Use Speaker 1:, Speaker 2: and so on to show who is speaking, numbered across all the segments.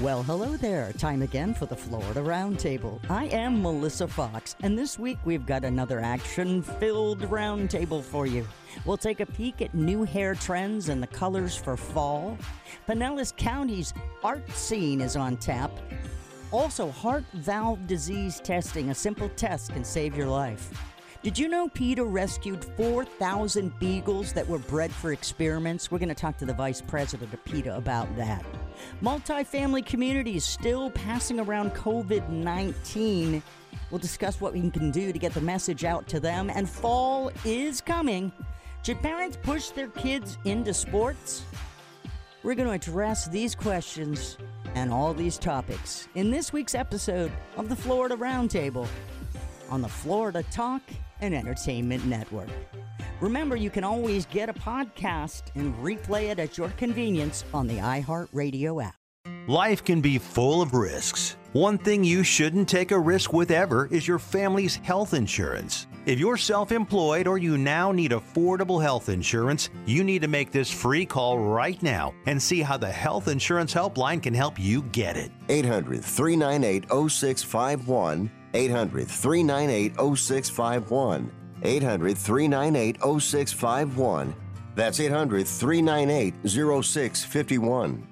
Speaker 1: Well, hello there. Time again for the Florida Roundtable. I am Melissa Fox, and this week we've got another action filled roundtable for you. We'll take a peek at new hair trends and the colors for fall. Pinellas County's art scene is on tap. Also, heart valve disease testing, a simple test can save your life. Did you know PETA rescued 4,000 beagles that were bred for experiments? We're going to talk to the vice president of PETA about that. Multifamily communities still passing around COVID 19. We'll discuss what we can do to get the message out to them. And fall is coming. Should parents push their kids into sports? We're going to address these questions and all these topics in this week's episode of the Florida Roundtable on the Florida Talk and Entertainment Network. Remember, you can always get a podcast and replay it at your convenience on the iHeartRadio app.
Speaker 2: Life can be full of risks. One thing you shouldn't take a risk with ever is your family's health insurance. If you're self employed or you now need affordable health insurance, you need to make this free call right now and see how the Health Insurance Helpline can help you get it.
Speaker 3: 800 398 0651. 800 398 0651. 800 398 0651. That's 800 398 0651.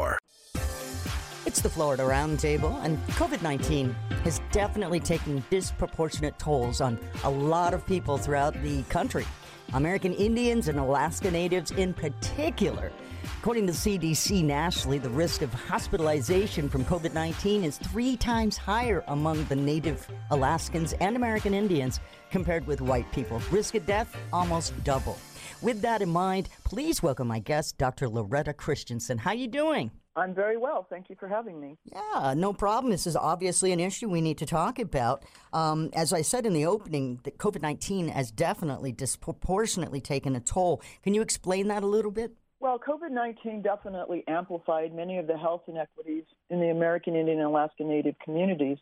Speaker 1: It's the Florida Roundtable, and COVID 19 has definitely taken disproportionate tolls on a lot of people throughout the country. American Indians and Alaska Natives in particular. According to CDC nationally, the risk of hospitalization from COVID 19 is three times higher among the Native Alaskans and American Indians compared with white people. Risk of death almost double. With that in mind, please welcome my guest, Dr. Loretta Christensen. How are you doing?
Speaker 4: I'm very well. Thank you for having me.
Speaker 1: Yeah, no problem. This is obviously an issue we need to talk about. Um, as I said in the opening, that COVID 19 has definitely disproportionately taken a toll. Can you explain that a little bit?
Speaker 4: Well, COVID 19 definitely amplified many of the health inequities in the American Indian and Alaska Native communities.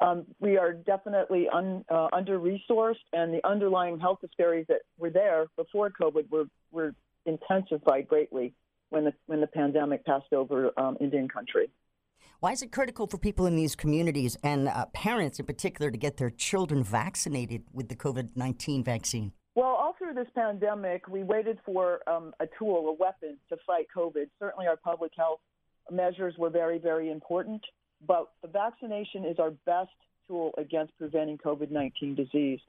Speaker 4: Um, we are definitely un, uh, under resourced, and the underlying health disparities that were there before COVID were, were intensified greatly when the when the pandemic passed over um, Indian country.
Speaker 1: Why is it critical for people in these communities and uh, parents in particular to get their children vaccinated with the COVID 19 vaccine?
Speaker 4: Well, all through this pandemic, we waited for um, a tool, a weapon to fight COVID. Certainly, our public health measures were very, very important, but the vaccination is our best tool against preventing COVID 19 disease.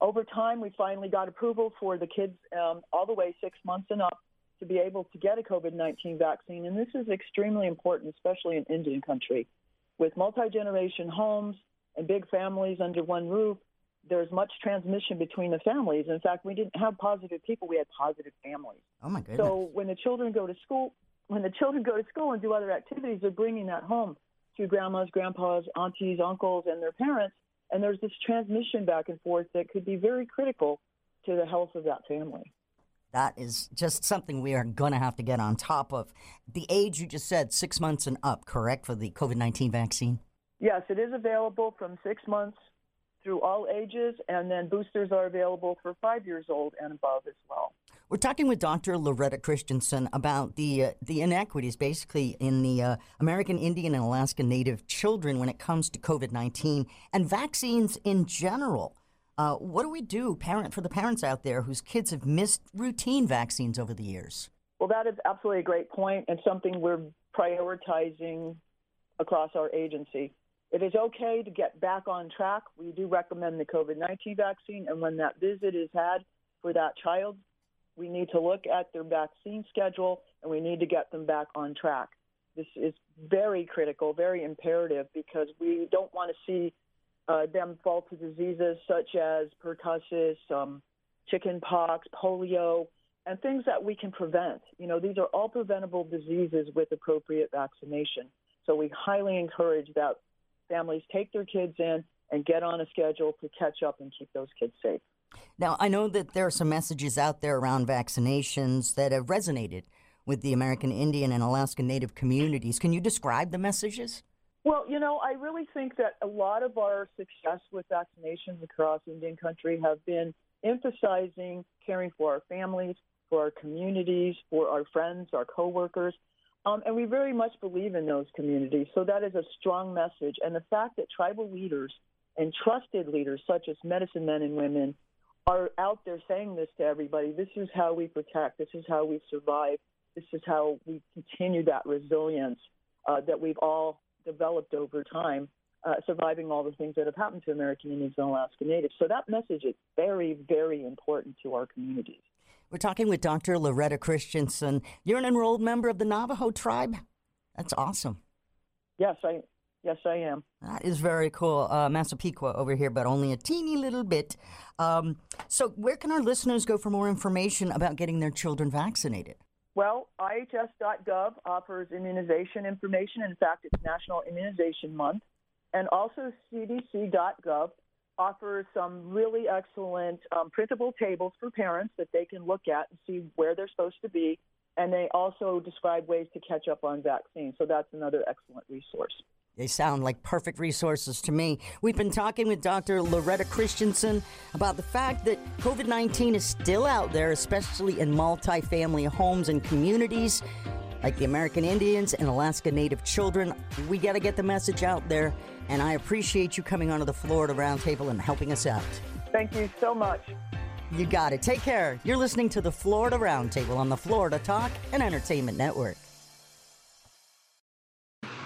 Speaker 4: Over time, we finally got approval for the kids um, all the way six months and up to be able to get a COVID 19 vaccine. And this is extremely important, especially in Indian country. With multi generation homes and big families under one roof, there's much transmission between the families. In fact, we didn't have positive people, we had positive families.
Speaker 1: Oh, my goodness.
Speaker 4: So when the children go to school, when the children go to school and do other activities, they're bringing that home to grandmas, grandpas, aunties, uncles, and their parents. And there's this transmission back and forth that could be very critical to the health of that family.
Speaker 1: That is just something we are going to have to get on top of. The age you just said, six months and up, correct, for the COVID 19 vaccine?
Speaker 4: Yes, it is available from six months through all ages, and then boosters are available for five years old and above as well.
Speaker 1: We're talking with Dr. Loretta Christensen about the uh, the inequities, basically in the uh, American Indian and Alaska Native children when it comes to COVID nineteen and vaccines in general. Uh, what do we do, parent for the parents out there whose kids have missed routine vaccines over the years?
Speaker 4: Well, that is absolutely a great point and something we're prioritizing across our agency. It is okay to get back on track. We do recommend the COVID 19 vaccine, and when that visit is had for that child, we need to look at their vaccine schedule and we need to get them back on track. This is very critical, very imperative because we don't want to see uh, them fall to diseases such as pertussis, um, chicken pox, polio, and things that we can prevent. You know, these are all preventable diseases with appropriate vaccination. So we highly encourage that families take their kids in and get on a schedule to catch up and keep those kids safe.
Speaker 1: Now, I know that there are some messages out there around vaccinations that have resonated with the American Indian and Alaska Native communities. Can you describe the messages?
Speaker 4: Well, you know, I really think that a lot of our success with vaccinations across Indian country have been emphasizing caring for our families, for our communities, for our friends, our coworkers. Um, and we very much believe in those communities. So that is a strong message. And the fact that tribal leaders and trusted leaders, such as medicine men and women, are out there saying this to everybody this is how we protect, this is how we survive, this is how we continue that resilience uh, that we've all developed over time, uh, surviving all the things that have happened to American Indians and Alaska Natives. So that message is very, very important to our communities.
Speaker 1: We're talking with Dr. Loretta Christensen. You're an enrolled member of the Navajo tribe? That's awesome.
Speaker 4: Yes, I yes I am.
Speaker 1: That is very cool. Uh, Massapequa over here, but only a teeny little bit. Um, so, where can our listeners go for more information about getting their children vaccinated?
Speaker 4: Well, IHS.gov offers immunization information. In fact, it's National Immunization Month. And also CDC.gov offers some really excellent um, printable tables for parents that they can look at and see where they're supposed to be. And they also describe ways to catch up on vaccines. So that's another excellent resource.
Speaker 1: They sound like perfect resources to me. We've been talking with Dr. Loretta Christensen about the fact that COVID 19 is still out there, especially in multi-family homes and communities like the American Indians and Alaska Native children. We got to get the message out there, and I appreciate you coming onto the Florida Roundtable and helping us out.
Speaker 4: Thank you so much.
Speaker 1: You got it. Take care. You're listening to the Florida Roundtable on the Florida Talk and Entertainment Network.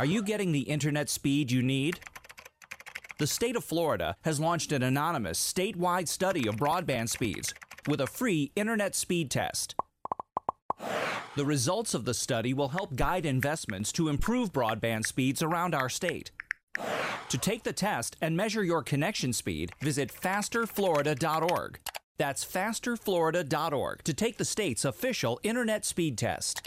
Speaker 5: Are you getting the internet speed you need? The state of Florida has launched an anonymous statewide study of broadband speeds with a free internet speed test. The results of the study will help guide investments to improve broadband speeds around our state. To take the test and measure your connection speed, visit fasterflorida.org. That's fasterflorida.org to take the state's official internet speed test.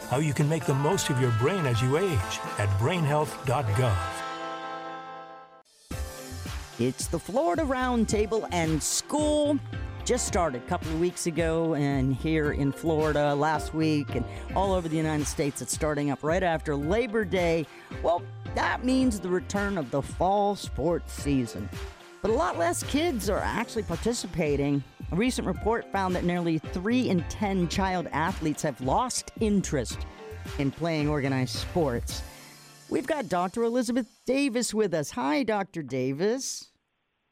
Speaker 6: how you can make the most of your brain as you age at brainhealth.gov.
Speaker 1: It's the Florida Roundtable and school just started a couple of weeks ago and here in Florida last week and all over the United States. It's starting up right after Labor Day. Well, that means the return of the fall sports season. But a lot less kids are actually participating. A recent report found that nearly 3 in 10 child athletes have lost interest in playing organized sports. We've got Dr. Elizabeth Davis with us. Hi, Dr. Davis.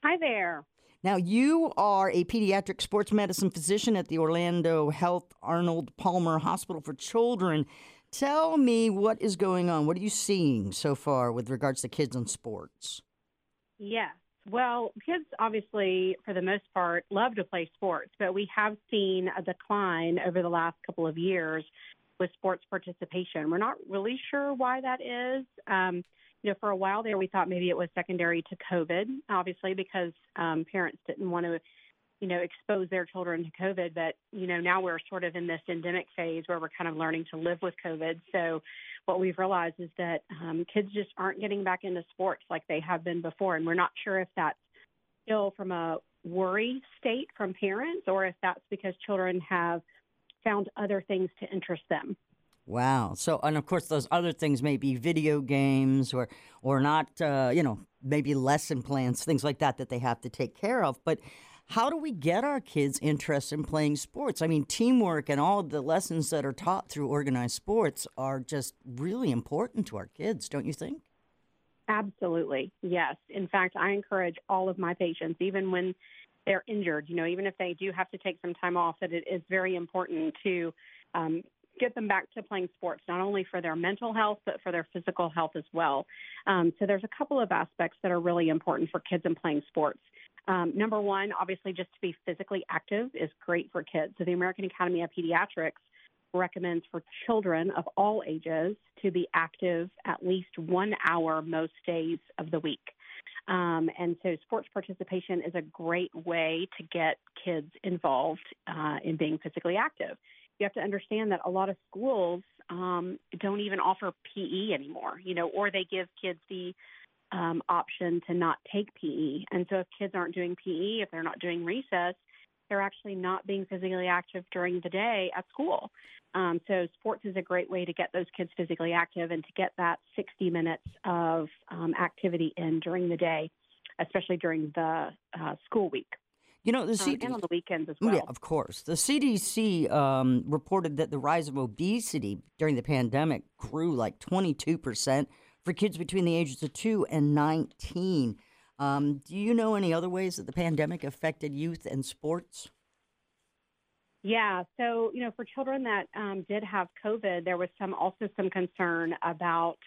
Speaker 7: Hi there.
Speaker 1: Now, you are a pediatric sports medicine physician at the Orlando Health Arnold Palmer Hospital for Children. Tell me what is going on. What are you seeing so far with regards to kids and sports?
Speaker 7: Yes. Well, kids obviously, for the most part, love to play sports, but we have seen a decline over the last couple of years with sports participation. We're not really sure why that is. Um, you know, for a while there, we thought maybe it was secondary to COVID, obviously, because um, parents didn't want to, you know, expose their children to COVID. But, you know, now we're sort of in this endemic phase where we're kind of learning to live with COVID. So what we've realized is that um, kids just aren't getting back into sports like they have been before. And we're not sure if that's still from a worry state from parents or if that's because children have found other things to interest them.
Speaker 1: Wow. So, and of course, those other things may be video games or, or not, uh, you know, maybe lesson plans, things like that that they have to take care of. But how do we get our kids interested in playing sports? I mean, teamwork and all the lessons that are taught through organized sports are just really important to our kids, don't you think?
Speaker 7: Absolutely. Yes. In fact, I encourage all of my patients, even when they're injured, you know, even if they do have to take some time off, that it is very important to um, get them back to playing sports, not only for their mental health, but for their physical health as well. Um, so there's a couple of aspects that are really important for kids in playing sports. Um, number one, obviously, just to be physically active is great for kids. So the American Academy of Pediatrics recommends for children of all ages to be active at least one hour most days of the week. Um, and so sports participation is a great way to get kids involved uh, in being physically active you have to understand that a lot of schools um, don't even offer PE anymore, you know, or they give kids the um, option to not take PE. And so if kids aren't doing PE, if they're not doing recess, they're actually not being physically active during the day at school. Um, so sports is a great way to get those kids physically active and to get that 60 minutes of um, activity in during the day, especially during the uh, school week.
Speaker 1: You know, the CDC,
Speaker 7: um, and on the weekends as well.
Speaker 1: Yeah, of course. The CDC um, reported that the rise of obesity during the pandemic grew like 22% for kids between the ages of 2 and 19. Um, do you know any other ways that the pandemic affected youth and sports?
Speaker 7: Yeah, so you know, for children that um, did have COVID, there was some also some concern about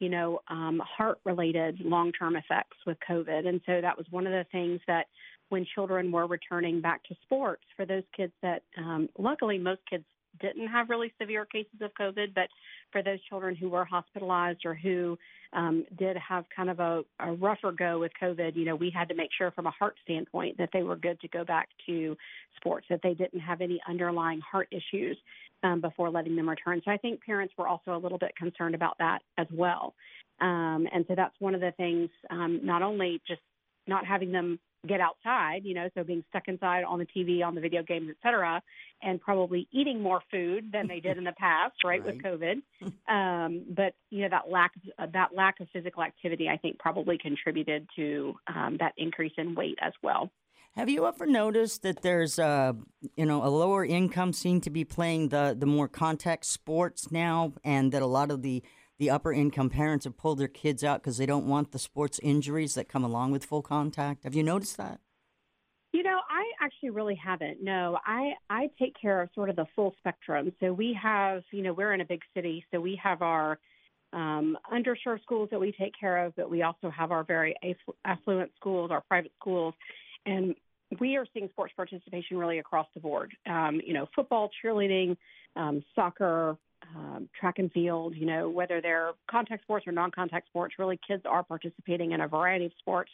Speaker 7: you know um, heart-related long-term effects with COVID, and so that was one of the things that when children were returning back to sports for those kids that um, luckily most kids didn't have really severe cases of COVID, but for those children who were hospitalized or who um, did have kind of a, a rougher go with COVID, you know, we had to make sure from a heart standpoint that they were good to go back to sports, that they didn't have any underlying heart issues um, before letting them return. So I think parents were also a little bit concerned about that as well. Um, and so that's one of the things, um, not only just not having them get outside, you know, so being stuck inside on the TV, on the video games, et cetera, and probably eating more food than they did in the past, right, right. with COVID. Um, but you know that lack of, uh, that lack of physical activity, I think, probably contributed to um, that increase in weight as well.
Speaker 1: Have you ever noticed that there's a you know a lower income seem to be playing the the more contact sports now, and that a lot of the the upper income parents have pulled their kids out because they don't want the sports injuries that come along with full contact. Have you noticed that?
Speaker 7: You know, I actually really haven't. No, I I take care of sort of the full spectrum. So we have, you know, we're in a big city, so we have our um, underserved schools that we take care of, but we also have our very affluent schools, our private schools, and we are seeing sports participation really across the board. Um, you know, football, cheerleading, um, soccer, um, track and field, you know, whether they're contact sports or non contact sports, really kids are participating in a variety of sports,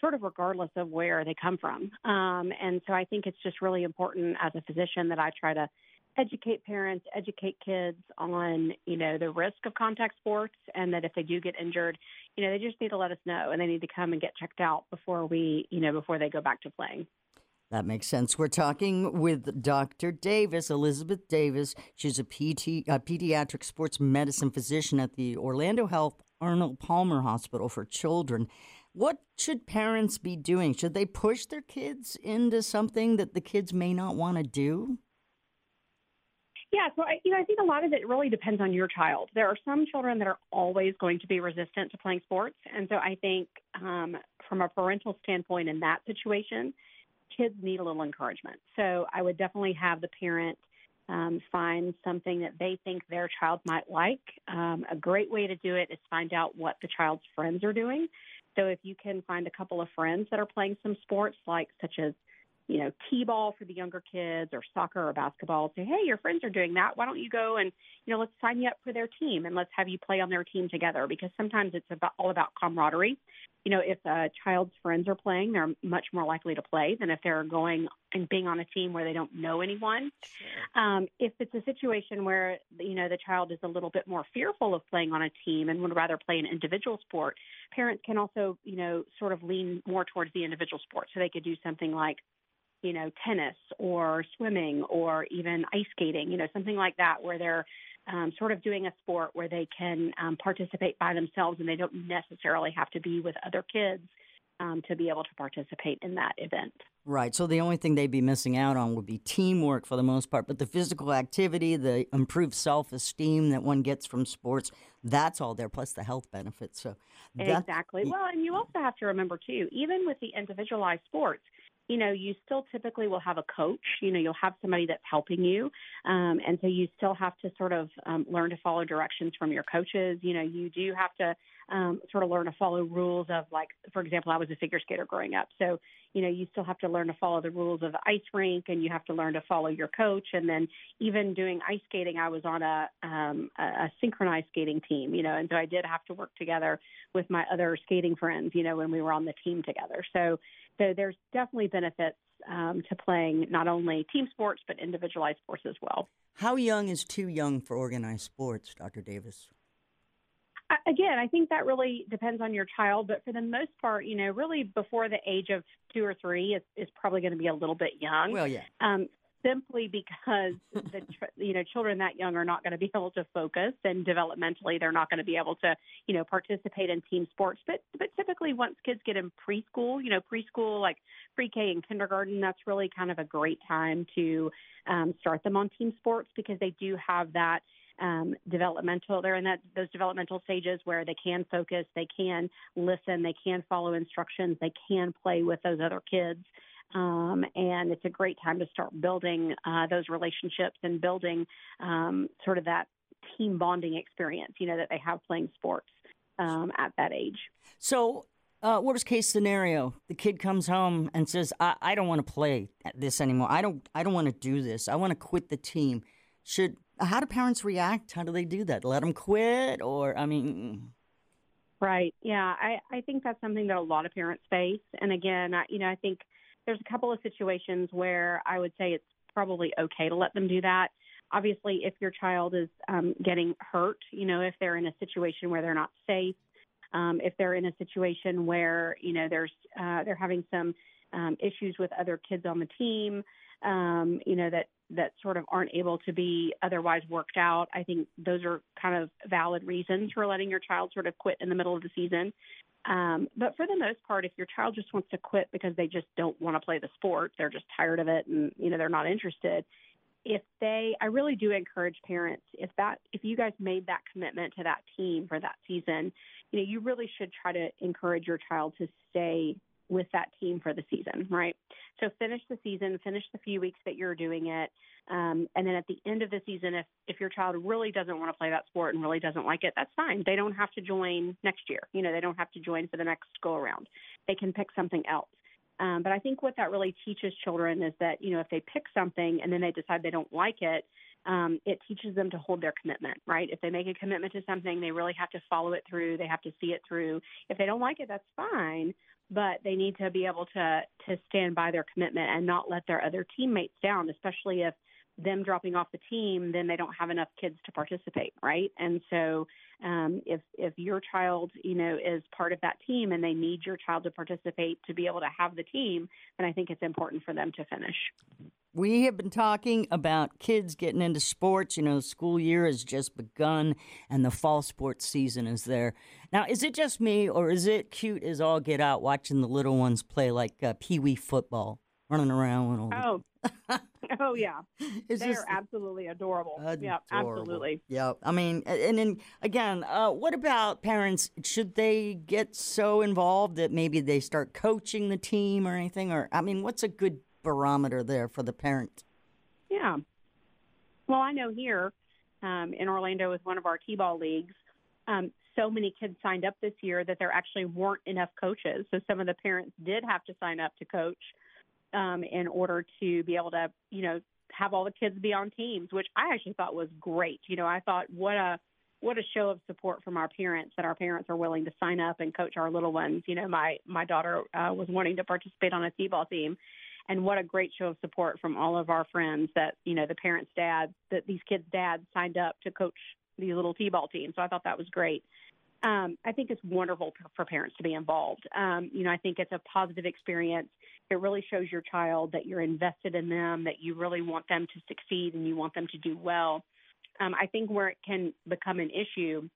Speaker 7: sort of regardless of where they come from. Um, and so I think it's just really important as a physician that I try to educate parents, educate kids on, you know, the risk of contact sports and that if they do get injured, you know, they just need to let us know and they need to come and get checked out before we, you know, before they go back to playing.
Speaker 1: That makes sense. We're talking with Dr. Davis, Elizabeth Davis. She's a, PT, a pediatric sports medicine physician at the Orlando Health Arnold Palmer Hospital for Children. What should parents be doing? Should they push their kids into something that the kids may not want to do?
Speaker 7: Yeah, so I, you know, I think a lot of it really depends on your child. There are some children that are always going to be resistant to playing sports, and so I think um, from a parental standpoint in that situation, kids need a little encouragement. So I would definitely have the parent um, find something that they think their child might like. Um, a great way to do it is find out what the child's friends are doing. So if you can find a couple of friends that are playing some sports, like such as you know, t-ball for the younger kids or soccer or basketball. Say, hey, your friends are doing that. Why don't you go and, you know, let's sign you up for their team and let's have you play on their team together because sometimes it's about, all about camaraderie. You know, if a child's friends are playing, they're much more likely to play than if they're going and being on a team where they don't know anyone. Sure. Um, if it's a situation where, you know, the child is a little bit more fearful of playing on a team and would rather play an individual sport, parents can also, you know, sort of lean more towards the individual sport. So they could do something like you know, tennis or swimming or even ice skating, you know, something like that, where they're um, sort of doing a sport where they can um, participate by themselves and they don't necessarily have to be with other kids um, to be able to participate in that event.
Speaker 1: Right. So the only thing they'd be missing out on would be teamwork for the most part, but the physical activity, the improved self esteem that one gets from sports, that's all there, plus the health benefits. So
Speaker 7: exactly. Well, and you also have to remember too, even with the individualized sports, you know, you still typically will have a coach. You know, you'll have somebody that's helping you. Um, and so you still have to sort of um, learn to follow directions from your coaches. You know, you do have to um, sort of learn to follow rules of, like, for example, I was a figure skater growing up. So, you know, you still have to learn to follow the rules of the ice rink and you have to learn to follow your coach. And then even doing ice skating, I was on a, um, a synchronized skating team, you know, and so I did have to work together with my other skating friends, you know, when we were on the team together. So, so there's definitely benefits um, to playing not only team sports but individualized sports as well.
Speaker 1: How young is too young for organized sports, Dr. Davis?
Speaker 7: Again, I think that really depends on your child, but for the most part, you know, really before the age of two or three is, is probably going to be a little bit young.
Speaker 1: Well, yeah.
Speaker 7: Um, simply because the you know children that young are not going to be able to focus and developmentally they're not going to be able to you know participate in team sports but but typically once kids get in preschool you know preschool like pre-K and kindergarten that's really kind of a great time to um, start them on team sports because they do have that um, developmental they're in that those developmental stages where they can focus they can listen they can follow instructions they can play with those other kids um, and it's a great time to start building uh, those relationships and building um, sort of that team bonding experience, you know, that they have playing sports um, at that age.
Speaker 1: So, uh, worst case scenario, the kid comes home and says, I, I don't want to play this anymore. I don't, I don't want to do this. I want to quit the team. Should, how do parents react? How do they do that? Let them quit? Or, I mean,
Speaker 7: Right. Yeah. I, I think that's something that a lot of parents face. And again, I, you know, I think there's a couple of situations where I would say it's probably okay to let them do that. Obviously, if your child is um, getting hurt, you know, if they're in a situation where they're not safe, um, if they're in a situation where you know there's uh, they're having some um, issues with other kids on the team, um, you know that that sort of aren't able to be otherwise worked out. I think those are kind of valid reasons for letting your child sort of quit in the middle of the season. Um, but for the most part, if your child just wants to quit because they just don't want to play the sport, they're just tired of it and, you know, they're not interested. If they, I really do encourage parents, if that, if you guys made that commitment to that team for that season, you know, you really should try to encourage your child to stay with that team for the season, right? So finish the season, finish the few weeks that you're doing it. Um, and then at the end of the season, if, if your child really doesn't want to play that sport and really doesn't like it, that's fine. They don't have to join next year. You know, they don't have to join for the next go around. They can pick something else. Um, but I think what that really teaches children is that, you know, if they pick something and then they decide they don't like it, um, it teaches them to hold their commitment, right? If they make a commitment to something, they really have to follow it through. They have to see it through. If they don't like it, that's fine but they need to be able to to stand by their commitment and not let their other teammates down, especially if them dropping off the team, then they don't have enough kids to participate, right? And so, um, if if your child, you know, is part of that team and they need your child to participate to be able to have the team, then I think it's important for them to finish.
Speaker 1: We have been talking about kids getting into sports. You know, school year has just begun and the fall sports season is there. Now, is it just me or is it cute as all get out watching the little ones play like uh, pee wee football, running around?
Speaker 7: Oh, oh yeah,
Speaker 1: It's
Speaker 7: they
Speaker 1: just-
Speaker 7: are absolutely adorable. Yeah, absolutely.
Speaker 1: Yeah, I mean, and then again, uh, what about parents? Should they get so involved that maybe they start coaching the team or anything? Or I mean, what's a good barometer there for the parent?
Speaker 7: Yeah. Well, I know here um, in Orlando with one of our T-ball leagues, um, so many kids signed up this year that there actually weren't enough coaches. So some of the parents did have to sign up to coach um, in order to be able to, you know, have all the kids be on teams, which I actually thought was great. You know, I thought what a what a show of support from our parents that our parents are willing to sign up and coach our little ones. You know, my my daughter uh, was wanting to participate on a t-ball team, and what a great show of support from all of our friends that you know the parents' dads that these kids' dads signed up to coach these little t-ball teams. So I thought that was great. Um, I think it's wonderful for, parents to be involved. Um, you know, I think it's a positive experience. It really shows your child that you're invested in them, that you really want them to succeed and you want them to do well. Um, I think where it can become an issue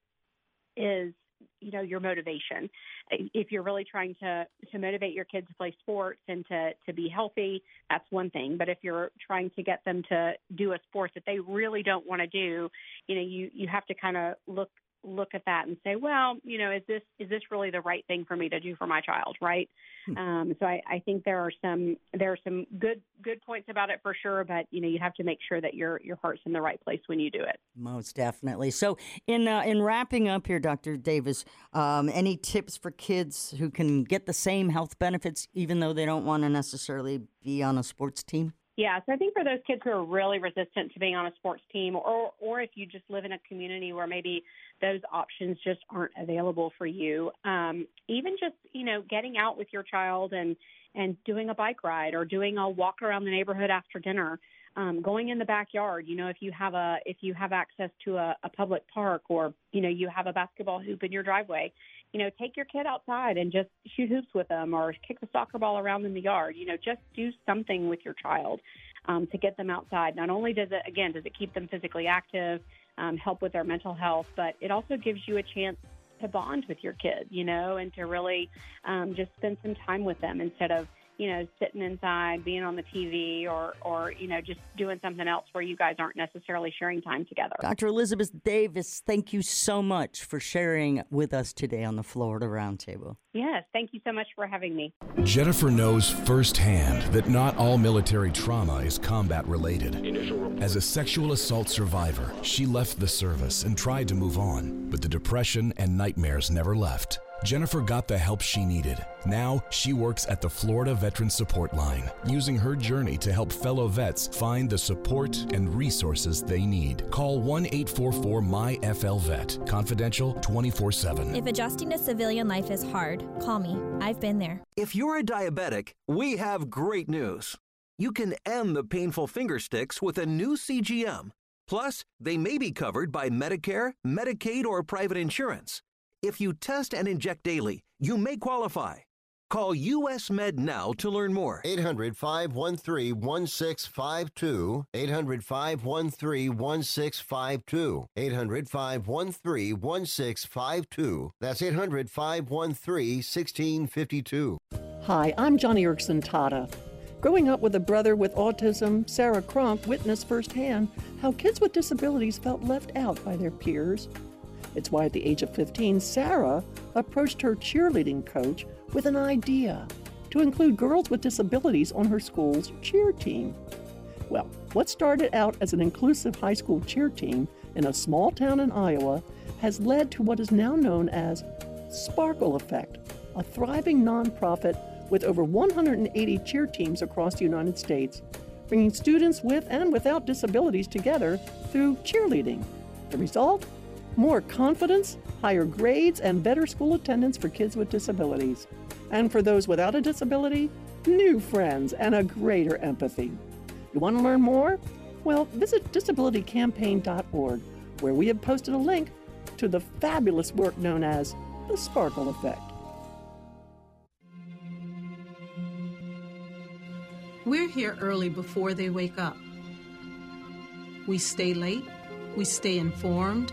Speaker 7: is you know your motivation. If you're really trying to to motivate your kids to play sports and to to be healthy that's one thing. But if you're trying to get them to do a sport that they really don't want to do you know you you have to kind of look look at that and say well you know is this is this really the right thing for me to do for my child right um so i i think there are some there are some good good points about it for sure but you know you have to make sure that your your heart's in the right place when you do it
Speaker 1: Most definitely. So, in uh, in wrapping up here, Dr. Davis, um, any tips for kids who can get the same health benefits even though they don't want to necessarily be on a sports team?
Speaker 7: Yeah, so I think for those kids who are really resistant to being on a sports team, or or if you just live in a community where maybe those options just aren't available for you, um, even just you know getting out with your child and and doing a bike ride or doing a walk around the neighborhood after dinner, um, going in the backyard. You know, if you have a if you have access to a, a public park or you know you have a basketball hoop in your driveway, you know, take your kid outside and just shoot hoops with them or kick the soccer ball around in the yard. You know, just do something with your child um, to get them outside. Not only does it, again, does it keep them physically active, um, help with their mental health, but it also gives you a chance to bond with your kid, you know, and to really um, just spend some time with them instead of you know sitting inside, being on the TV, or or you know just doing something else where you guys aren't necessarily sharing time together.
Speaker 1: Dr. Elizabeth Davis, thank you so much for sharing with us today on the Florida Roundtable.
Speaker 7: Yes, thank you so much for having me.
Speaker 8: Jennifer knows firsthand that not all military trauma is combat related. As a sexual assault survivor, she left the service and tried to move on, but the depression and nightmares never left. Jennifer got the help she needed. Now she works at the Florida Veteran Support Line, using her journey to help fellow vets find the support and resources they need. Call 1 844 MyFLVET, confidential 24 7.
Speaker 9: If adjusting to civilian life is hard, call me. I've been there.
Speaker 10: If you're a diabetic, we have great news. You can end the painful finger sticks with a new CGM. Plus, they may be covered by Medicare, Medicaid, or private insurance. If you test and inject daily, you may qualify. Call US Med now to learn more.
Speaker 3: 800 513 1652. 800 513 1652. 800 513 1652. That's 800 513 1652.
Speaker 11: Hi, I'm Joni Eareckson Tada. Growing up with a brother with autism, Sarah Cronk witnessed firsthand how kids with disabilities felt left out by their peers. It's why at the age of 15, Sarah approached her cheerleading coach with an idea to include girls with disabilities on her school's cheer team. Well, what started out as an inclusive high school cheer team in a small town in Iowa has led to what is now known as Sparkle Effect, a thriving nonprofit with over 180 cheer teams across the United States, bringing students with and without disabilities together through cheerleading. The result? More confidence, higher grades, and better school attendance for kids with disabilities. And for those without a disability, new friends and a greater empathy. You want to learn more? Well, visit disabilitycampaign.org, where we have posted a link to the fabulous work known as the Sparkle Effect.
Speaker 12: We're here early before they wake up. We stay late, we stay informed,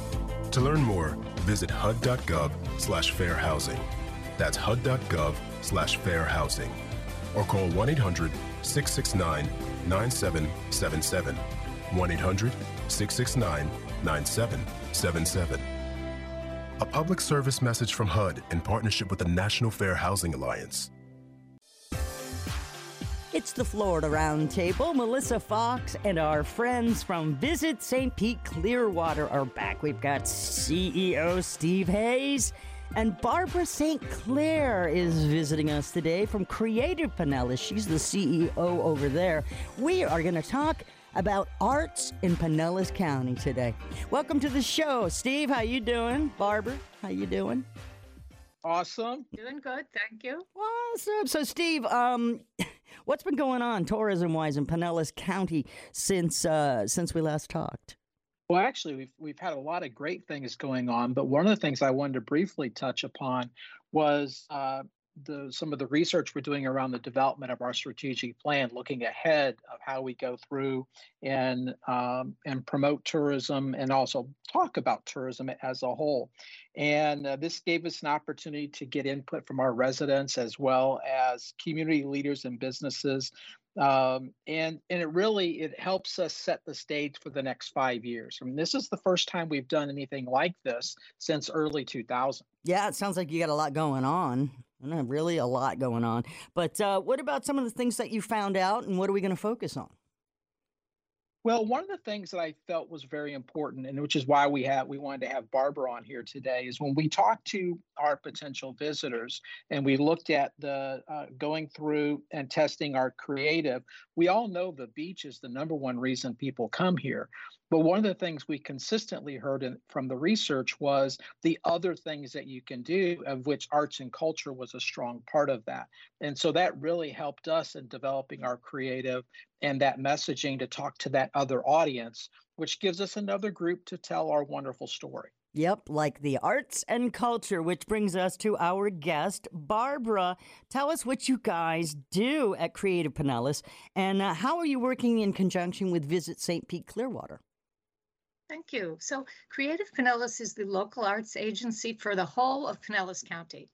Speaker 13: To learn more, visit hud.gov slash fair housing. That's hud.gov slash fair housing. Or call 1 800 669 9777. 1 800 669 9777. A public service message from HUD in partnership with the National Fair Housing Alliance.
Speaker 1: It's the Florida Roundtable. Melissa Fox and our friends from Visit St. Pete Clearwater are back. We've got CEO Steve Hayes and Barbara St. Clair is visiting us today from Creative Pinellas. She's the CEO over there. We are going to talk about arts in Pinellas County today. Welcome to the show, Steve. How you doing? Barbara, how you doing?
Speaker 14: Awesome.
Speaker 15: Doing good, thank you.
Speaker 1: Awesome. So, Steve, um, what's been going on tourism-wise in Pinellas County since uh, since we last talked?
Speaker 14: Well, actually, we've we've had a lot of great things going on, but one of the things I wanted to briefly touch upon was uh, the some of the research we're doing around the development of our strategic plan, looking ahead of how we go through and um, and promote tourism and also talk about tourism as a whole. And uh, this gave us an opportunity to get input from our residents as well as community leaders and businesses um, and and it really it helps us set the stage for the next five years. I mean, this is the first time we've done anything like this since early 2000.
Speaker 1: Yeah, it sounds like you got a lot going on. Really, a lot going on. But uh, what about some of the things that you found out, and what are we going to focus on?
Speaker 14: Well, one of the things that I felt was very important, and which is why we have we wanted to have Barbara on here today, is when we talked to our potential visitors and we looked at the uh, going through and testing our creative. We all know the beach is the number one reason people come here, but one of the things we consistently heard in, from the research was the other things that you can do, of which arts and culture was a strong part of that. And so that really helped us in developing our creative and that messaging to talk to that other audience, which gives us another group to tell our wonderful story.
Speaker 1: Yep, like the arts and culture, which brings us to our guest, Barbara. Tell us what you guys do at Creative Pinellas and uh, how are you working in conjunction with Visit St. Pete Clearwater?
Speaker 15: Thank you. So, Creative Pinellas is the local arts agency for the whole of Pinellas County.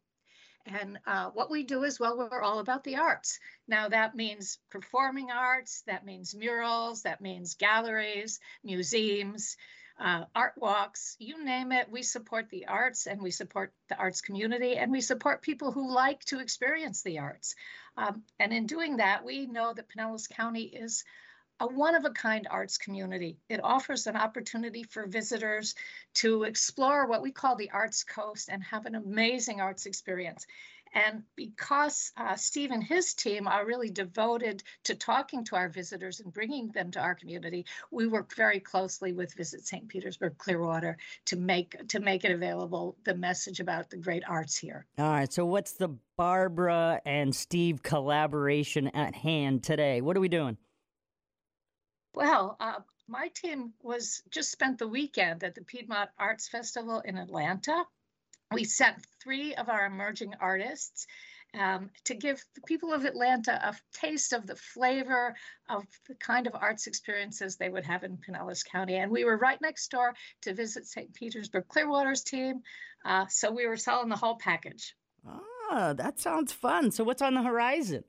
Speaker 15: And uh, what we do is, well, we're all about the arts. Now, that means performing arts, that means murals, that means galleries, museums, uh, art walks, you name it. We support the arts and we support the arts community and we support people who like to experience the arts. Um, and in doing that, we know that Pinellas County is a one of a kind arts community. It offers an opportunity for visitors to explore what we call the Arts Coast and have an amazing arts experience. And because uh, Steve and his team are really devoted to talking to our visitors and bringing them to our community, we work very closely with Visit St. Petersburg Clearwater to make to make it available the message about the great arts here.
Speaker 1: All right. So, what's the Barbara and Steve collaboration at hand today? What are we doing?
Speaker 15: Well, uh, my team was just spent the weekend at the Piedmont Arts Festival in Atlanta. We sent three of our emerging artists um, to give the people of Atlanta a taste of the flavor of the kind of arts experiences they would have in Pinellas County. And we were right next door to visit St. Petersburg Clearwater's team. Uh, so we were selling the whole package.
Speaker 1: Ah, that sounds fun. So, what's on the horizon?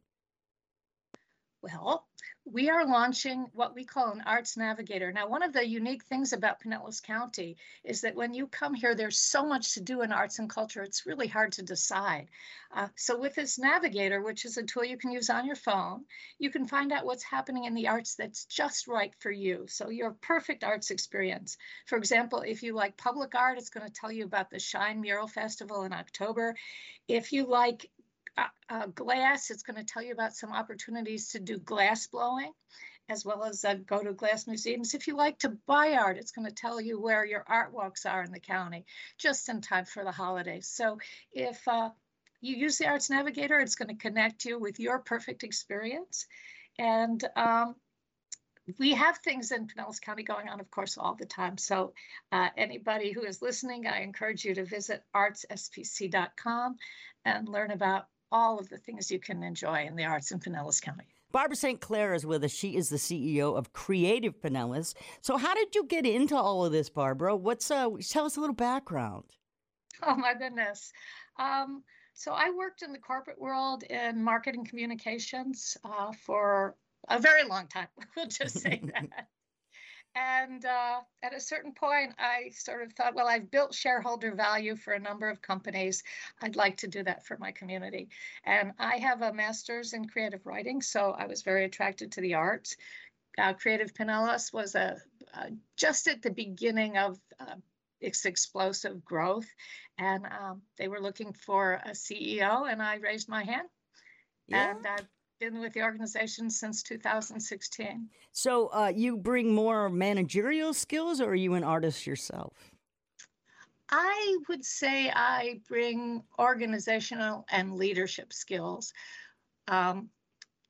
Speaker 15: Well, we are launching what we call an arts navigator. Now, one of the unique things about Pinellas County is that when you come here, there's so much to do in arts and culture, it's really hard to decide. Uh, so, with this navigator, which is a tool you can use on your phone, you can find out what's happening in the arts that's just right for you. So, your perfect arts experience. For example, if you like public art, it's going to tell you about the Shine Mural Festival in October. If you like uh, uh, glass. It's going to tell you about some opportunities to do glass blowing, as well as uh, go to glass museums. If you like to buy art, it's going to tell you where your art walks are in the county, just in time for the holidays. So if uh, you use the Arts Navigator, it's going to connect you with your perfect experience. And um, we have things in Pinellas County going on, of course, all the time. So, uh, anybody who is listening, I encourage you to visit artsspc.com and learn about all of the things you can enjoy in the arts in Pinellas County.
Speaker 1: Barbara St. Clair is with us. She is the CEO of Creative Pinellas. So, how did you get into all of this, Barbara? What's uh, tell us a little background.
Speaker 15: Oh my goodness. Um, so, I worked in the corporate world in marketing communications uh, for a very long time. We'll just say that. And uh, at a certain point, I sort of thought, well, I've built shareholder value for a number of companies. I'd like to do that for my community. And I have a master's in creative writing, so I was very attracted to the arts. Uh, creative Pinellas was a, uh, just at the beginning of uh, its explosive growth, and um, they were looking for a CEO, and I raised my hand. Yeah. And I've been with the organization since 2016.
Speaker 1: So uh, you bring more managerial skills, or are you an artist yourself?
Speaker 15: I would say I bring organizational and leadership skills, um,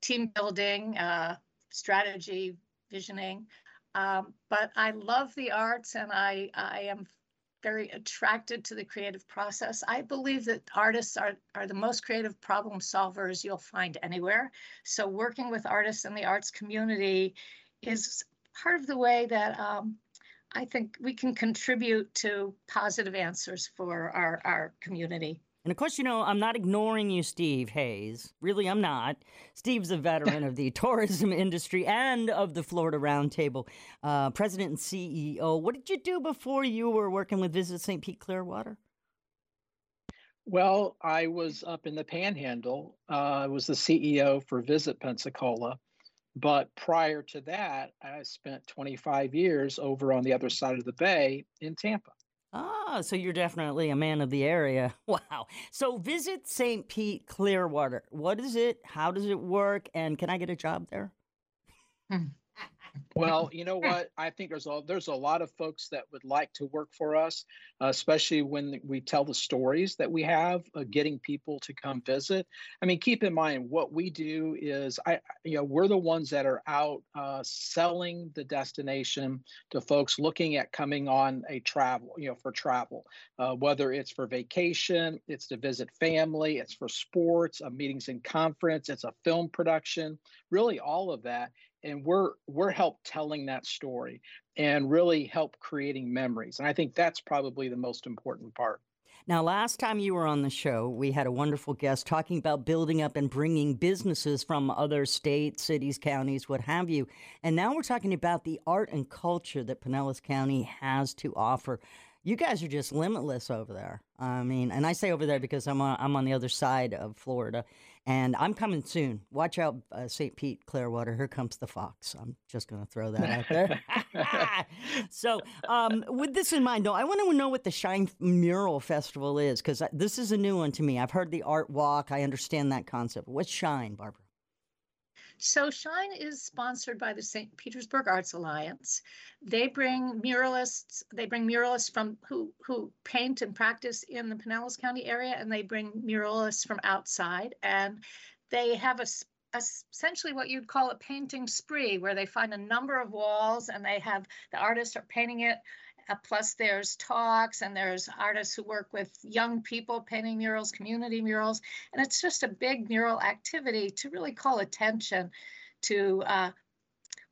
Speaker 15: team building, uh, strategy, visioning. Um, but I love the arts and I, I am very attracted to the creative process. I believe that artists are, are the most creative problem solvers you'll find anywhere. So, working with artists in the arts community is part of the way that um, I think we can contribute to positive answers for our, our community.
Speaker 1: And of course, you know, I'm not ignoring you, Steve Hayes. Really, I'm not. Steve's a veteran of the tourism industry and of the Florida Roundtable, uh, president and CEO. What did you do before you were working with Visit St. Pete Clearwater?
Speaker 14: Well, I was up in the Panhandle. Uh, I was the CEO for Visit Pensacola. But prior to that, I spent 25 years over on the other side of the bay in Tampa.
Speaker 1: Ah, so you're definitely a man of the area. Wow. So visit St. Pete Clearwater. What is it? How does it work? And can I get a job there?
Speaker 14: Well, you know what? I think there's a there's a lot of folks that would like to work for us, uh, especially when we tell the stories that we have, uh, getting people to come visit. I mean, keep in mind what we do is I you know we're the ones that are out uh, selling the destination to folks looking at coming on a travel, you know, for travel, uh, whether it's for vacation, it's to visit family, it's for sports, a meetings and conference, it's a film production, really all of that and we're we're help telling that story and really help creating memories and i think that's probably the most important part.
Speaker 1: Now last time you were on the show we had a wonderful guest talking about building up and bringing businesses from other states cities counties what have you. And now we're talking about the art and culture that pinellas county has to offer. You guys are just limitless over there. I mean, and I say over there because I'm on, I'm on the other side of Florida, and I'm coming soon. Watch out, uh, St. Pete, Clearwater. Here comes the fox. I'm just going to throw that out there. so, um, with this in mind, though, I want to know what the Shine Mural Festival is because this is a new one to me. I've heard the art walk. I understand that concept. What's Shine, Barbara?
Speaker 15: So Shine is sponsored by the St. Petersburg Arts Alliance. They bring muralists, they bring muralists from who who paint and practice in the Pinellas County area, and they bring muralists from outside. And they have a, essentially what you'd call a painting spree, where they find a number of walls and they have the artists are painting it uh, plus, there's talks and there's artists who work with young people painting murals, community murals. And it's just a big mural activity to really call attention to uh,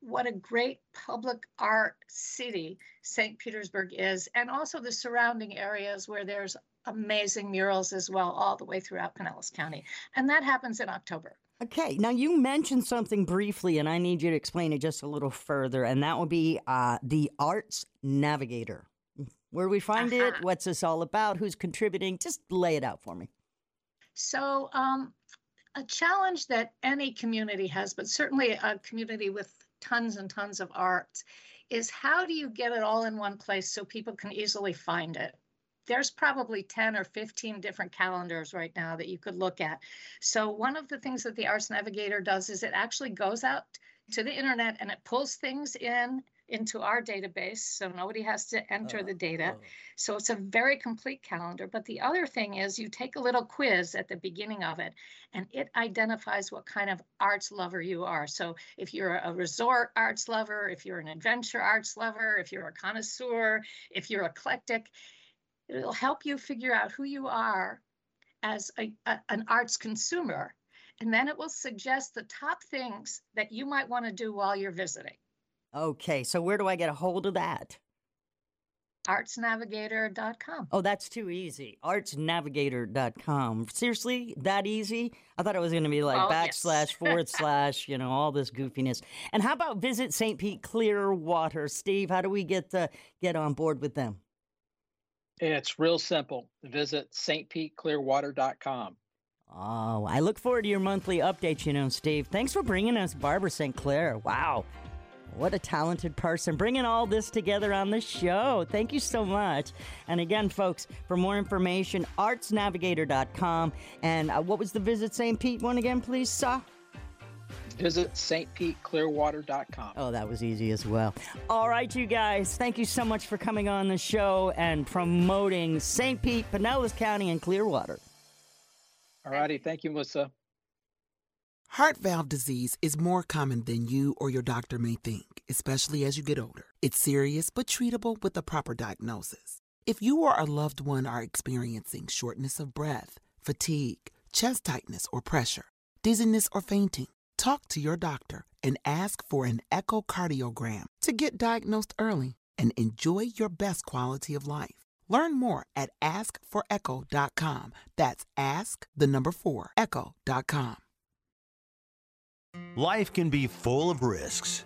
Speaker 15: what a great public art city St. Petersburg is, and also the surrounding areas where there's amazing murals as well, all the way throughout Pinellas County. And that happens in October.
Speaker 1: Okay, now you mentioned something briefly, and I need you to explain it just a little further, and that would be uh, the Arts Navigator. Where we find uh-huh. it? What's this all about? Who's contributing? Just lay it out for me.
Speaker 15: So, um, a challenge that any community has, but certainly a community with tons and tons of arts, is how do you get it all in one place so people can easily find it? There's probably 10 or 15 different calendars right now that you could look at. So one of the things that the Arts Navigator does is it actually goes out to the internet and it pulls things in into our database so nobody has to enter the data. Uh-huh. So it's a very complete calendar. But the other thing is you take a little quiz at the beginning of it and it identifies what kind of arts lover you are. So if you're a resort arts lover, if you're an adventure arts lover, if you're a connoisseur, if you're eclectic, It'll help you figure out who you are as a, a, an arts consumer. And then it will suggest the top things that you might want to do while you're visiting.
Speaker 1: Okay, so where do I get a hold of that?
Speaker 15: artsnavigator.com.
Speaker 1: Oh, that's too easy. artsnavigator.com. Seriously, that easy? I thought it was going to be like oh, backslash, yes. forward slash, you know, all this goofiness. And how about visit St. Pete Clearwater? Steve, how do we get to get on board with them?
Speaker 14: It's real simple. Visit stpeteclearwater.com.
Speaker 1: Oh, I look forward to your monthly updates, you know, Steve. Thanks for bringing us Barbara St. Clair. Wow. What a talented person bringing all this together on the show. Thank you so much. And again, folks, for more information, artsnavigator.com. And uh, what was the Visit St. Pete one again, please, sir?
Speaker 14: Visit stpeteclearwater.com.
Speaker 1: Oh, that was easy as well. All right, you guys, thank you so much for coming on the show and promoting St. Pete, Pinellas County, and Clearwater.
Speaker 14: All righty, thank you, Melissa.
Speaker 16: Heart valve disease is more common than you or your doctor may think, especially as you get older. It's serious but treatable with a proper diagnosis. If you or a loved one are experiencing shortness of breath, fatigue, chest tightness or pressure, dizziness or fainting, Talk to your doctor and ask for an echocardiogram to get diagnosed early and enjoy your best quality of life. Learn more at askforecho.com. That's ask the number 4 echo.com.
Speaker 17: Life can be full of risks.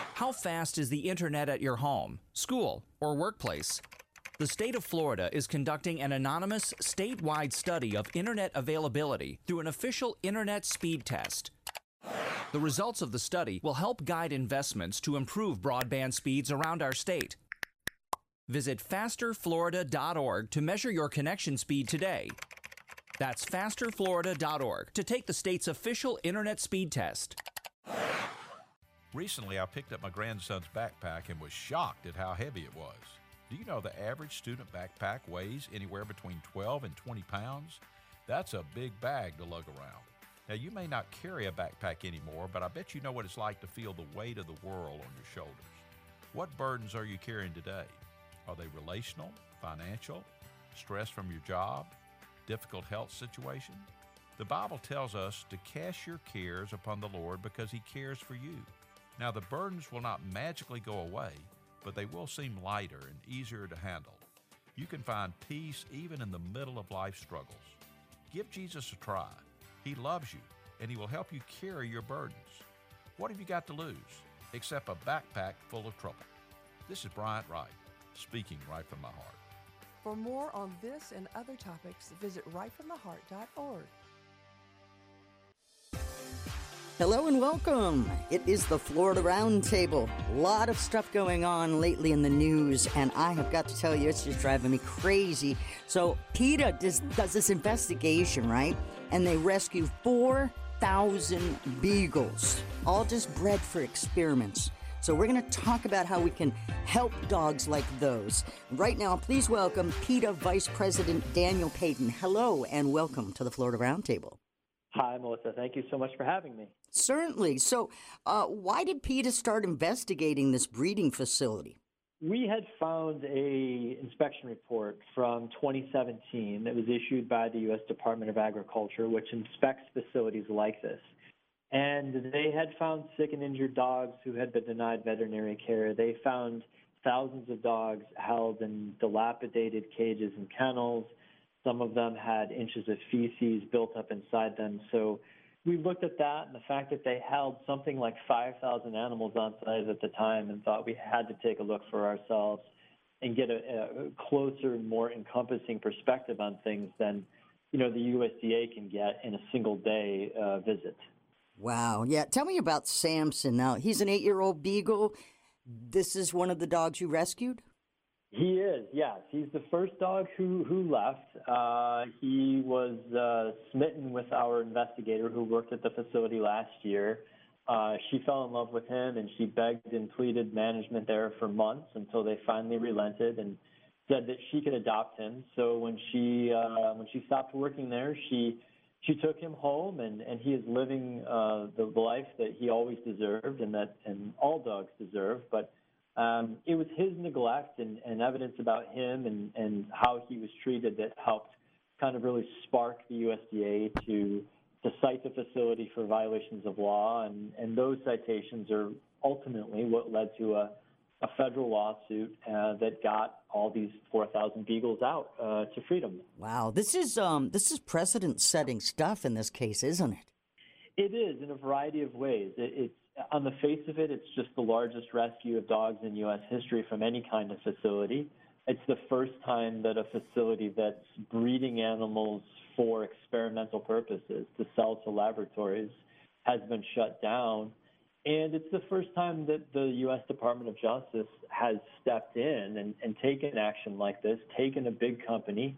Speaker 5: How fast is the internet at your home, school, or workplace? The state of Florida is conducting an anonymous statewide study of internet availability through an official internet speed test. The results of the study will help guide investments to improve broadband speeds around our state. Visit fasterflorida.org to measure your connection speed today. That's fasterflorida.org to take the state's official internet speed test.
Speaker 18: Recently, I picked up my grandson's backpack and was shocked at how heavy it was. Do you know the average student backpack weighs anywhere between 12 and 20 pounds? That's a big bag to lug around. Now, you may not carry a backpack anymore, but I bet you know what it's like to feel the weight of the world on your shoulders. What burdens are you carrying today? Are they relational, financial, stress from your job? Difficult health situation? The Bible tells us to cast your cares upon the Lord because He cares for you. Now, the burdens will not magically go away, but they will seem lighter and easier to handle. You can find peace even in the middle of life struggles. Give Jesus a try. He loves you, and He will help you carry your burdens. What have you got to lose except a backpack full of trouble? This is Bryant Wright, speaking right from my heart.
Speaker 19: For more on this and other topics, visit rightfromtheheart.org.
Speaker 1: Hello and welcome. It is the Florida Roundtable. A lot of stuff going on lately in the news, and I have got to tell you, it's just driving me crazy. So, PETA does, does this investigation, right? And they rescue 4,000 beagles, all just bred for experiments. So, we're going to talk about how we can help dogs like those. Right now, please welcome PETA Vice President Daniel Paden. Hello, and welcome to the Florida Roundtable.
Speaker 20: Hi, Melissa. Thank you so much for having me.
Speaker 1: Certainly. So, uh, why did PETA start investigating this breeding facility?
Speaker 20: We had found a inspection report from 2017 that was issued by the U.S. Department of Agriculture, which inspects facilities like this. And they had found sick and injured dogs who had been denied veterinary care. They found thousands of dogs held in dilapidated cages and kennels. Some of them had inches of feces built up inside them. So we looked at that and the fact that they held something like 5,000 animals on site at the time and thought we had to take a look for ourselves and get a, a closer more encompassing perspective on things than you know the USDA can get in a single day uh, visit.
Speaker 1: Wow. Yeah. Tell me about Samson. Now, he's an eight year old beagle. This is one of the dogs you rescued?
Speaker 20: He is, yes. He's the first dog who who left. Uh, he was uh, smitten with our investigator who worked at the facility last year. Uh, she fell in love with him, and she begged and pleaded management there for months until they finally relented and said that she could adopt him. So when she uh, when she stopped working there, she she took him home, and and he is living uh, the life that he always deserved, and that and all dogs deserve, but um, it was his neglect and, and evidence about him and, and how he was treated that helped kind of really spark the USDA to to cite the facility for violations of law, and, and those citations are ultimately what led to a, a federal lawsuit uh, that got all these 4,000 beagles out uh, to freedom.
Speaker 1: Wow, this is um, this is precedent-setting stuff in this case, isn't it?
Speaker 20: It is in a variety of ways. It, it's on the face of it, it's just the largest rescue of dogs in U.S. history from any kind of facility. It's the first time that a facility that's breeding animals for experimental purposes to sell to laboratories has been shut down. And it's the first time that the U.S. Department of Justice has stepped in and, and taken action like this, taken a big company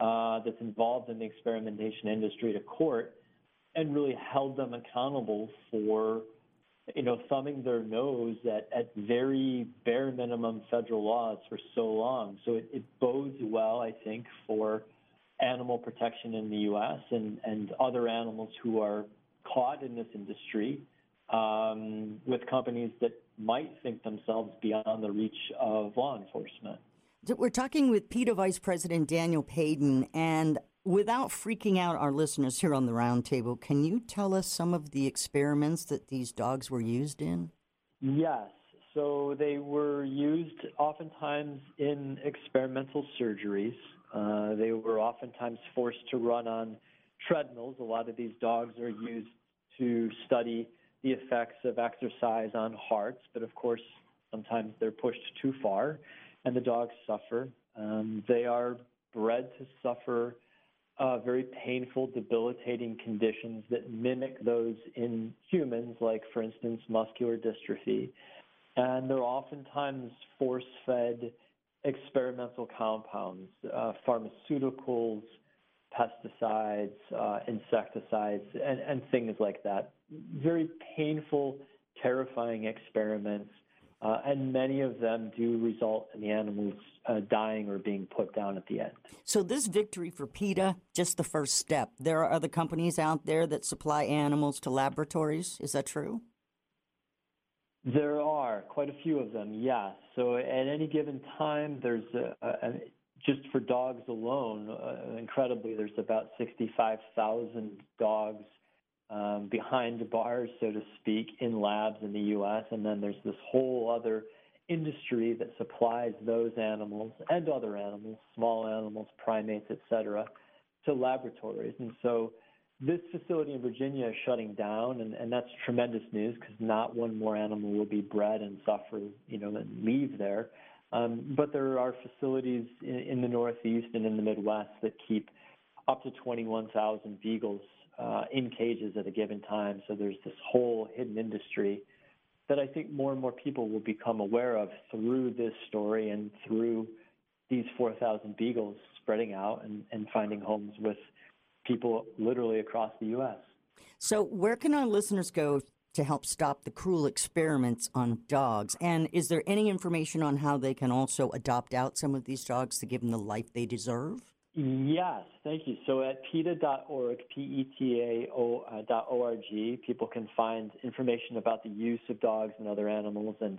Speaker 20: uh, that's involved in the experimentation industry to court, and really held them accountable for you know, thumbing their nose at, at very bare minimum federal laws for so long. So it, it bodes well, I think, for animal protection in the U.S. and, and other animals who are caught in this industry um, with companies that might think themselves beyond the reach of law enforcement.
Speaker 1: We're talking with PETA Vice President Daniel Paden, and Without freaking out our listeners here on the roundtable, can you tell us some of the experiments that these dogs were used in?
Speaker 20: Yes. So they were used oftentimes in experimental surgeries. Uh, they were oftentimes forced to run on treadmills. A lot of these dogs are used to study the effects of exercise on hearts, but of course, sometimes they're pushed too far and the dogs suffer. Um, they are bred to suffer uh, very painful, debilitating conditions that mimic those in humans, like, for instance, muscular dystrophy. And they're oftentimes force fed experimental compounds, uh, pharmaceuticals, pesticides, uh, insecticides, and, and things like that. Very painful, terrifying experiments uh, and many of them do result in the animals uh, dying or being put down at the end.
Speaker 1: So, this victory for PETA, just the first step. There are other companies out there that supply animals to laboratories. Is that true?
Speaker 20: There are quite a few of them, yes. So, at any given time, there's a, a, just for dogs alone, uh, incredibly, there's about 65,000 dogs um, behind bars, so to speak, in labs in the U.S. And then there's this whole other industry that supplies those animals and other animals, small animals, primates, etc., to laboratories. And so this facility in Virginia is shutting down, and, and that's tremendous news because not one more animal will be bred and suffer, you know, and leave there. Um, but there are facilities in, in, the Northeast and in the Midwest that keep up to 21,000 beagles uh, in cages at a given time. So there's this whole hidden industry that I think more and more people will become aware of through this story and through these 4,000 beagles spreading out and, and finding homes with people literally across the U.S.
Speaker 1: So, where can our listeners go to help stop the cruel experiments on dogs? And is there any information on how they can also adopt out some of these dogs to give them the life they deserve?
Speaker 20: Yes, thank you. So at PETA.org, P-E-T-A-O.org, people can find information about the use of dogs and other animals and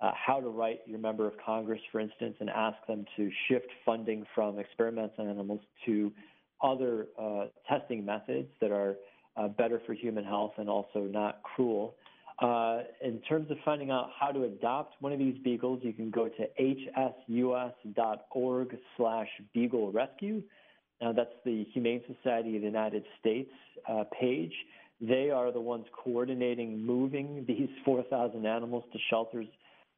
Speaker 20: uh, how to write your member of Congress, for instance, and ask them to shift funding from experiments on animals to other uh, testing methods that are uh, better for human health and also not cruel. Uh, in terms of finding out how to adopt one of these beagles, you can go to hsus.org slash beagle rescue. Now, that's the Humane Society of the United States uh, page. They are the ones coordinating moving these 4,000 animals to shelters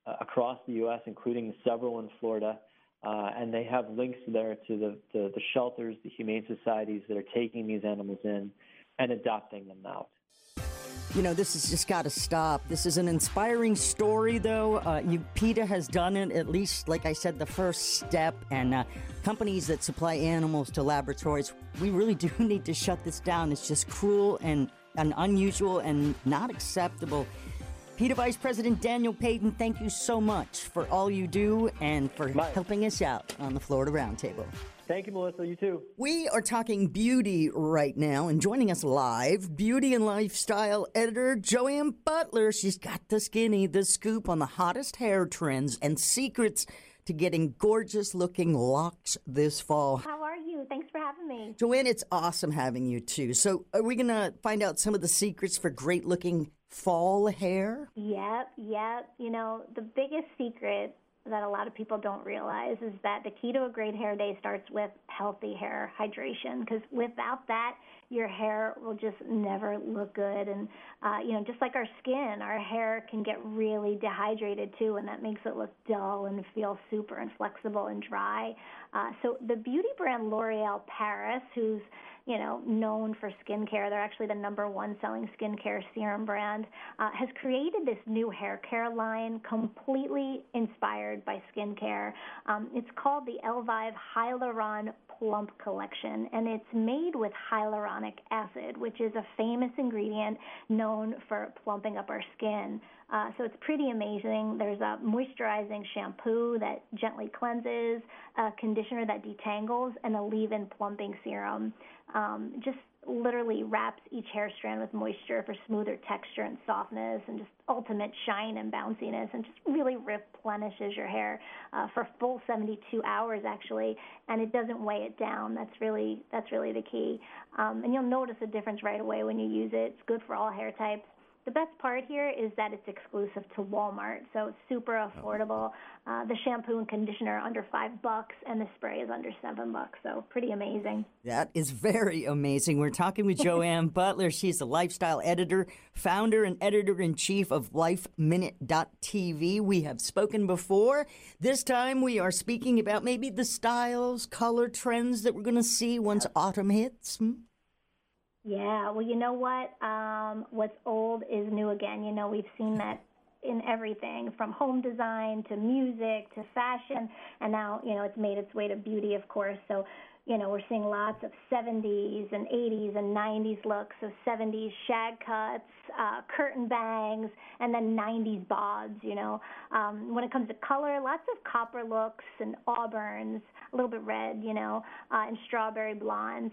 Speaker 20: uh, across the U.S., including several in Florida. Uh, and they have links there to the, the, the shelters, the humane societies that are taking these animals in and adopting them out.
Speaker 1: You know, this has just got to stop. This is an inspiring story, though. Uh, you, PETA has done it, at least, like I said, the first step. And uh, companies that supply animals to laboratories, we really do need to shut this down. It's just cruel and, and unusual and not acceptable. PETA Vice President Daniel Paden, thank you so much for all you do and for helping us out on the Florida Roundtable.
Speaker 20: Thank you, Melissa. You too.
Speaker 1: We are talking beauty right now, and joining us live, beauty and lifestyle editor Joanne Butler. She's got the skinny, the scoop on the hottest hair trends and secrets to getting gorgeous looking locks this fall.
Speaker 21: How are you? Thanks for having me.
Speaker 1: Joanne, it's awesome having you too. So, are we going to find out some of the secrets for great looking fall hair?
Speaker 21: Yep, yep. You know, the biggest secret that a lot of people don't realize is that the key to a great hair day starts with healthy hair hydration because without that your hair will just never look good. And uh, you know just like our skin our hair can get really dehydrated too and that makes it look dull and feel super inflexible and dry. Uh, so the beauty brand l'oreal paris who's you know, known for skincare. They're actually the number one selling skincare serum brand. Uh, has created this new hair care line completely inspired by skincare. Um, it's called the Elvive Hyaluron Plump Collection, and it's made with hyaluronic acid, which is a famous ingredient known for plumping up our skin. Uh, so it's pretty amazing. There's a moisturizing shampoo that gently cleanses, a conditioner that detangles, and a leave-in plumping serum. Um, just literally wraps each hair strand with moisture for smoother texture and softness and just ultimate shine and bounciness and just really replenishes your hair uh, for full 72 hours actually and it doesn't weigh it down. That's really that's really the key. Um, and you'll notice a difference right away when you use it. It's good for all hair types the best part here is that it's exclusive to Walmart, so it's super oh. affordable. Uh, the shampoo and conditioner are under five bucks, and the spray is under seven bucks. So pretty amazing.
Speaker 1: That is very amazing. We're talking with Joanne Butler. She's the lifestyle editor, founder, and editor in chief of LifeMinute.tv. We have spoken before. This time we are speaking about maybe the styles, color trends that we're going to see once autumn hits. Hmm?
Speaker 21: Yeah, well, you know what? Um, what's old is new again. You know, we've seen that in everything from home design to music to fashion, and now, you know, it's made its way to beauty, of course. So, you know, we're seeing lots of 70s and 80s and 90s looks. So 70s shag cuts, uh, curtain bangs, and then 90s bobs. You know, um, when it comes to color, lots of copper looks and auburns, a little bit red. You know, uh, and strawberry blondes.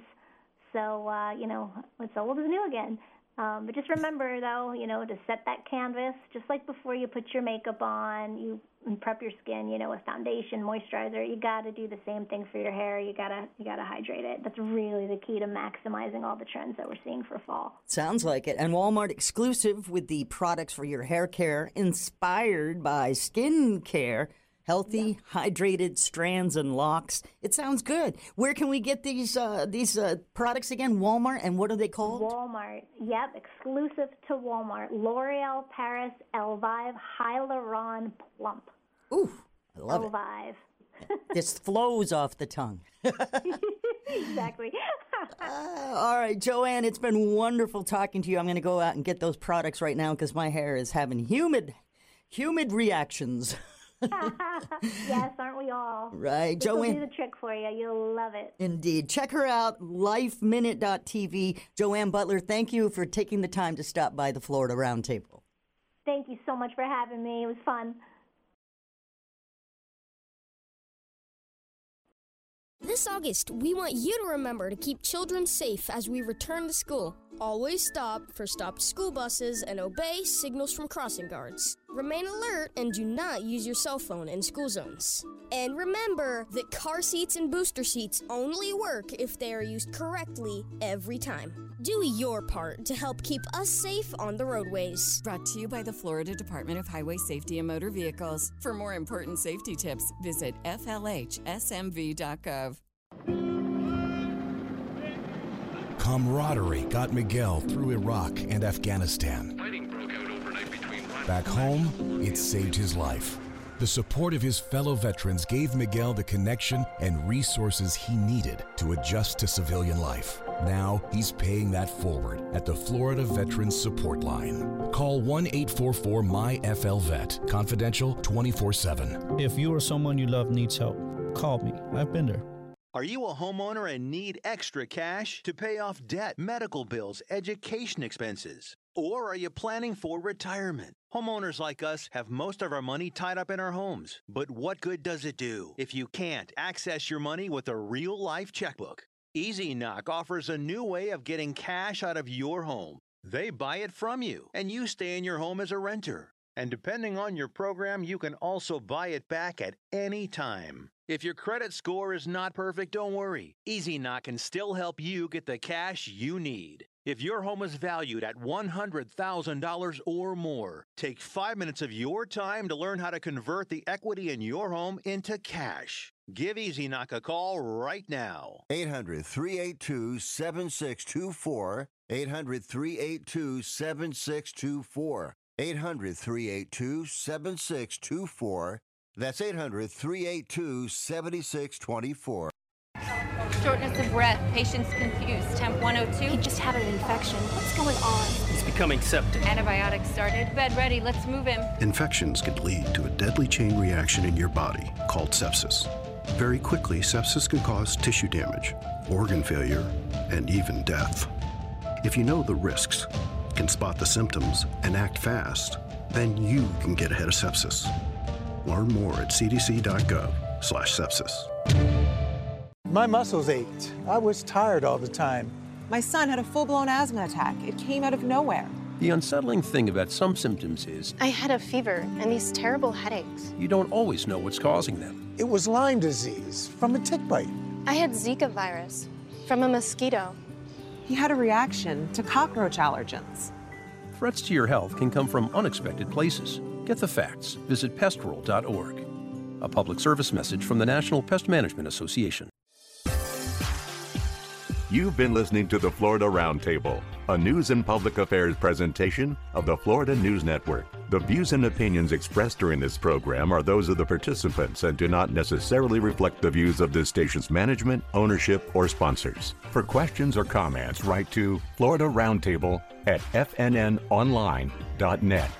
Speaker 21: So, uh, you know, it's old is new again. Um, but just remember, though, you know, to set that canvas, just like before you put your makeup on, you prep your skin, you know, with foundation, moisturizer. You got to do the same thing for your hair. You gotta, you gotta hydrate it. That's really the key to maximizing all the trends that we're seeing for fall.
Speaker 1: Sounds like it. And Walmart exclusive with the products for your hair care, inspired by skin care healthy, hydrated strands and locks. It sounds good. Where can we get these uh, these uh, products again? Walmart, and what are they called?
Speaker 21: Walmart. Yep, exclusive to Walmart. L'Oreal Paris Elvive Hyaluron Plump.
Speaker 1: Ooh, I love it.
Speaker 21: Elvive.
Speaker 1: it. this flows off the tongue.
Speaker 21: exactly.
Speaker 1: uh, all right, Joanne, it's been wonderful talking to you. I'm going to go out and get those products right now because my hair is having humid, humid reactions.
Speaker 21: yes, aren't we all?
Speaker 1: Right,
Speaker 21: this
Speaker 1: Joanne.
Speaker 21: will do the trick for you. You'll love it.
Speaker 1: Indeed. Check her out, lifeminute.tv. Joanne Butler, thank you for taking the time to stop by the Florida Roundtable.
Speaker 21: Thank you so much for having me. It was fun.
Speaker 22: This August, we want you to remember to keep children safe as we return to school. Always stop for stopped school buses and obey signals from crossing guards. Remain alert and do not use your cell phone in school zones. And remember that car seats and booster seats only work if they are used correctly every time. Do your part to help keep us safe on the roadways.
Speaker 23: Brought to you by the Florida Department of Highway Safety and Motor Vehicles. For more important safety tips, visit flhsmv.gov.
Speaker 8: Camaraderie got Miguel through Iraq and Afghanistan. Back home, it saved his life. The support of his fellow veterans gave Miguel the connection and resources he needed to adjust to civilian life. Now he's paying that forward at the Florida Veterans Support Line. Call 1 844 MyFLVET, confidential 24 7.
Speaker 24: If you or someone you love needs help, call me. I've been there.
Speaker 17: Are you a homeowner and need extra cash to pay off debt, medical bills, education expenses? Or are you planning for retirement? Homeowners like us have most of our money tied up in our homes. But what good does it do if you can't access your money with a real life checkbook? Easy Knock offers a new way of getting cash out of your home. They buy it from you, and you stay in your home as a renter. And depending on your program, you can also buy it back at any time. If your credit score is not perfect, don't worry. Easy Knock can still help you get the cash you need. If your home is valued at $100,000 or more, take five minutes of your time to learn how to convert the equity in your home into cash. Give Easy Knock a call right now.
Speaker 3: 800 382 7624. 800 382 7624. 800 382 7624. That's 800 382 7624.
Speaker 25: Shortness of breath, patients confused. Temp 102.
Speaker 26: He just had an infection. What's going on?
Speaker 27: He's becoming septic.
Speaker 25: Antibiotics started. Bed ready. Let's move him.
Speaker 28: Infections can lead to a deadly chain reaction in your body called sepsis. Very quickly, sepsis can cause tissue damage, organ failure, and even death. If you know the risks, can spot the symptoms, and act fast, then you can get ahead of sepsis. Learn more at cdc.gov/sepsis.
Speaker 29: My muscles ached. I was tired all the time.
Speaker 30: My son had a full-blown asthma attack. It came out of nowhere.
Speaker 31: The unsettling thing about some symptoms is
Speaker 26: I had a fever and these terrible headaches.
Speaker 31: you don't always know what's causing them.
Speaker 29: It was Lyme disease from a tick bite.
Speaker 26: I had Zika virus from a mosquito.
Speaker 30: He had a reaction to cockroach allergens.
Speaker 31: Threats to your health can come from unexpected places. Get the facts. Visit pestworld.org. A public service message from the National Pest Management Association.
Speaker 32: You've been listening to the Florida Roundtable, a news and public affairs presentation of the Florida News Network. The views and opinions expressed during this program are those of the participants and do not necessarily reflect the views of this station's management, ownership, or sponsors. For questions or comments, write to Florida Roundtable at fnnonline.net.